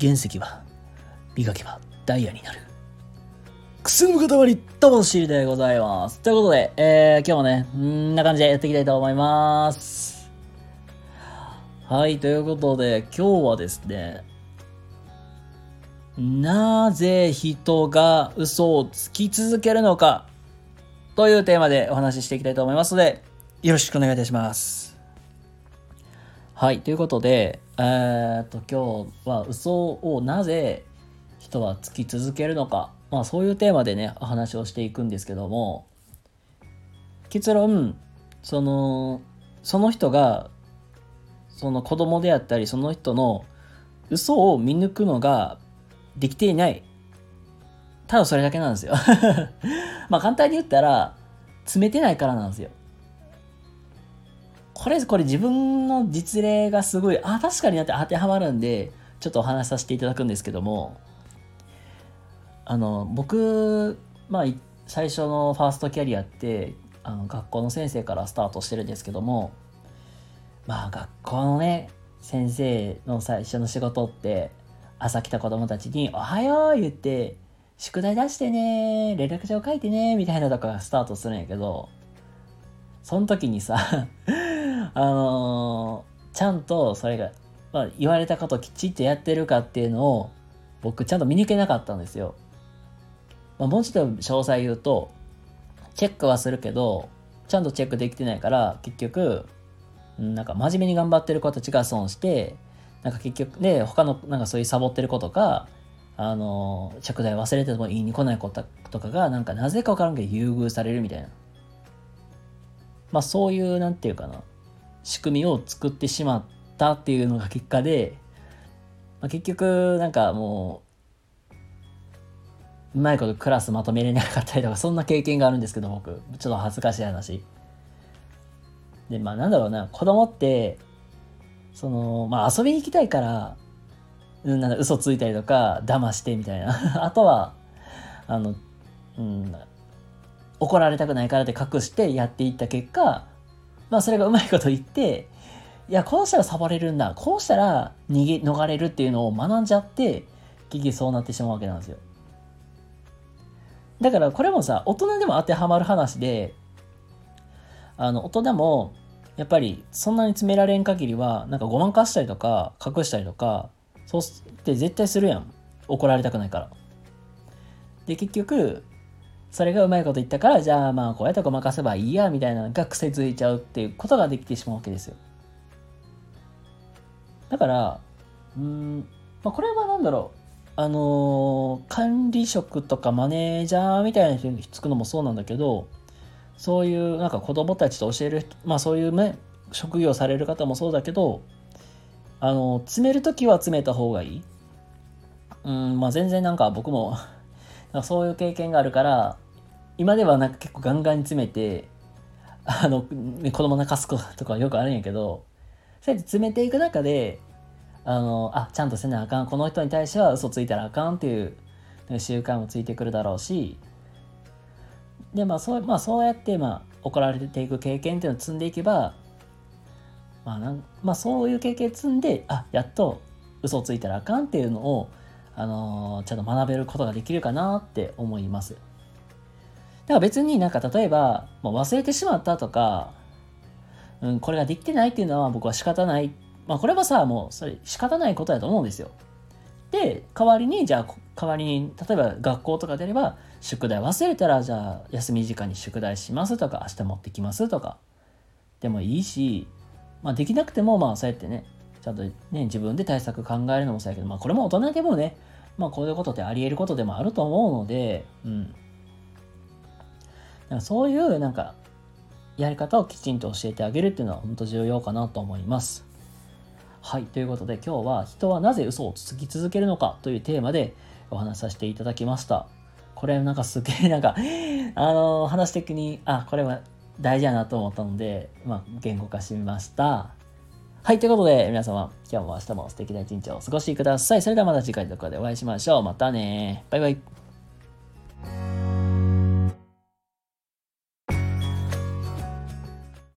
原石は磨けばダイヤになる。くすむ塊魂でございます。ということで、えー、今日もね、んな感じでやっていきたいと思います。はい、ということで、今日はですね、なぜ人が嘘をつき続けるのかというテーマでお話ししていきたいと思いますので、よろしくお願いいたします。はい、ということで、えー、っと、今日は嘘をなぜ人はつき続けるのか、まあそういうテーマでね、お話をしていくんですけども、結論、その、その人が、その子供であったり、その人の嘘を見抜くのができていない。ただそれだけなんですよ。まあ簡単に言ったら、詰めてないからなんですよ。これ、これ自分の実例がすごい、あ、確かになって当てはまるんで、ちょっとお話しさせていただくんですけども、あの、僕、まあ、最初のファーストキャリアって、あの、学校の先生からスタートしてるんですけども、まあ、学校のね、先生の最初の仕事って、朝来た子供たちに、おはよう言って、宿題出してね、連絡状書いてね、みたいなとこがスタートするんやけど、その時にさ、あのーちゃんとそれが、まあ、言われたこときちっとやってるかっていうのを、僕ちゃんと見抜けなかったんですよ。まあ、もうちょっと詳細言うと、チェックはするけど、ちゃんとチェックできてないから、結局、なんか真面目に頑張ってる子たちが損して、なんか結局、で、他の、なんかそういうサボってる子とか、あの、宿題忘れてても言いに来ない子とかが、なんかなぜかわからんけど優遇されるみたいな。まあそういう、なんていうかな、仕組みを作ってしまったっていうのが結果で、まあ、結局、なんかもう、うまいことクラスまとめれなかったりとか、そんな経験があるんですけど、僕。ちょっと恥ずかしい話。で、まあなんだろうな、子供って、その、まあ遊びに行きたいから、うん、なんか嘘ついたりとか、騙してみたいな。あとは、あの、うん、怒られたくないからって隠してやっていった結果、まあそれがうまいこと言って、いや、こうしたらサボれるんだ、こうしたら逃げ、逃れるっていうのを学んじゃって、結局そうなってしまうわけなんですよ。だからこれもさ、大人でも当てはまる話で、あの、大人も、やっぱりそんなに詰められん限りは、なんかごまかしたりとか、隠したりとか、そうって絶対するやん。怒られたくないから。で、結局、それがうまいこと言ったから、じゃあまあこうやってごまかせばいいや、みたいなのが癖づいちゃうっていうことができてしまうわけですよ。だから、うん、まあこれはなんだろう。あのー管理職とかマネージャーみたいな人につくのもそうなんだけど、そういうなんか子供たちと教える人、まあそういうね、職業される方もそうだけど、あの、詰めるときは詰めた方がいい。うん、まあ全然なんか僕も そういう経験があるから、今ではなんか結構ガンガン詰めて、あの、ね子供泣かすことかよくあるんやけど、そうやって詰めていく中で、あの、あ、ちゃんとせなあかん。この人に対しては嘘ついたらあかんっていう習慣もついてくるだろうし、で、まあそう、まあそうやって、まあ怒られていく経験っていうのを積んでいけば、まあなん、まあそういう経験積んで、あ、やっと嘘をついたらあかんっていうのを、あのーちゃんと学べることができるかなって思います。だから別になんか例えば、もう忘れてしまったとか、うん、これができてないっていうのは僕は仕方ない。まあこれはさ、もうそれ仕方ないことだと思うんですよ。で、代わりに、じゃあ、代わりに、例えば学校とかであれば、宿題忘れたら、じゃあ、休み時間に宿題しますとか、明日持ってきますとか、でもいいし、まあできなくても、まあそうやってね、ちゃんとね、自分で対策考えるのもそうやけど、まあこれも大人でもね、まあこういうことってあり得ることでもあると思うので、うん。だかそういうなんかやり方をきちんと教えてあげるっていうのは本当重要かなと思います。はい。ということで今日は人はなぜ嘘をつき続けるのかというテーマでお話しさせていただきました。これなんかすげえなんか、あのー話的に、あ、これは大事やなと思ったので、まあ言語化してみました。はい。ということで皆様今日も明日も素敵な一日をお過ごしください。それではまた次回の動画でお会いしましょう。またねバイバイ。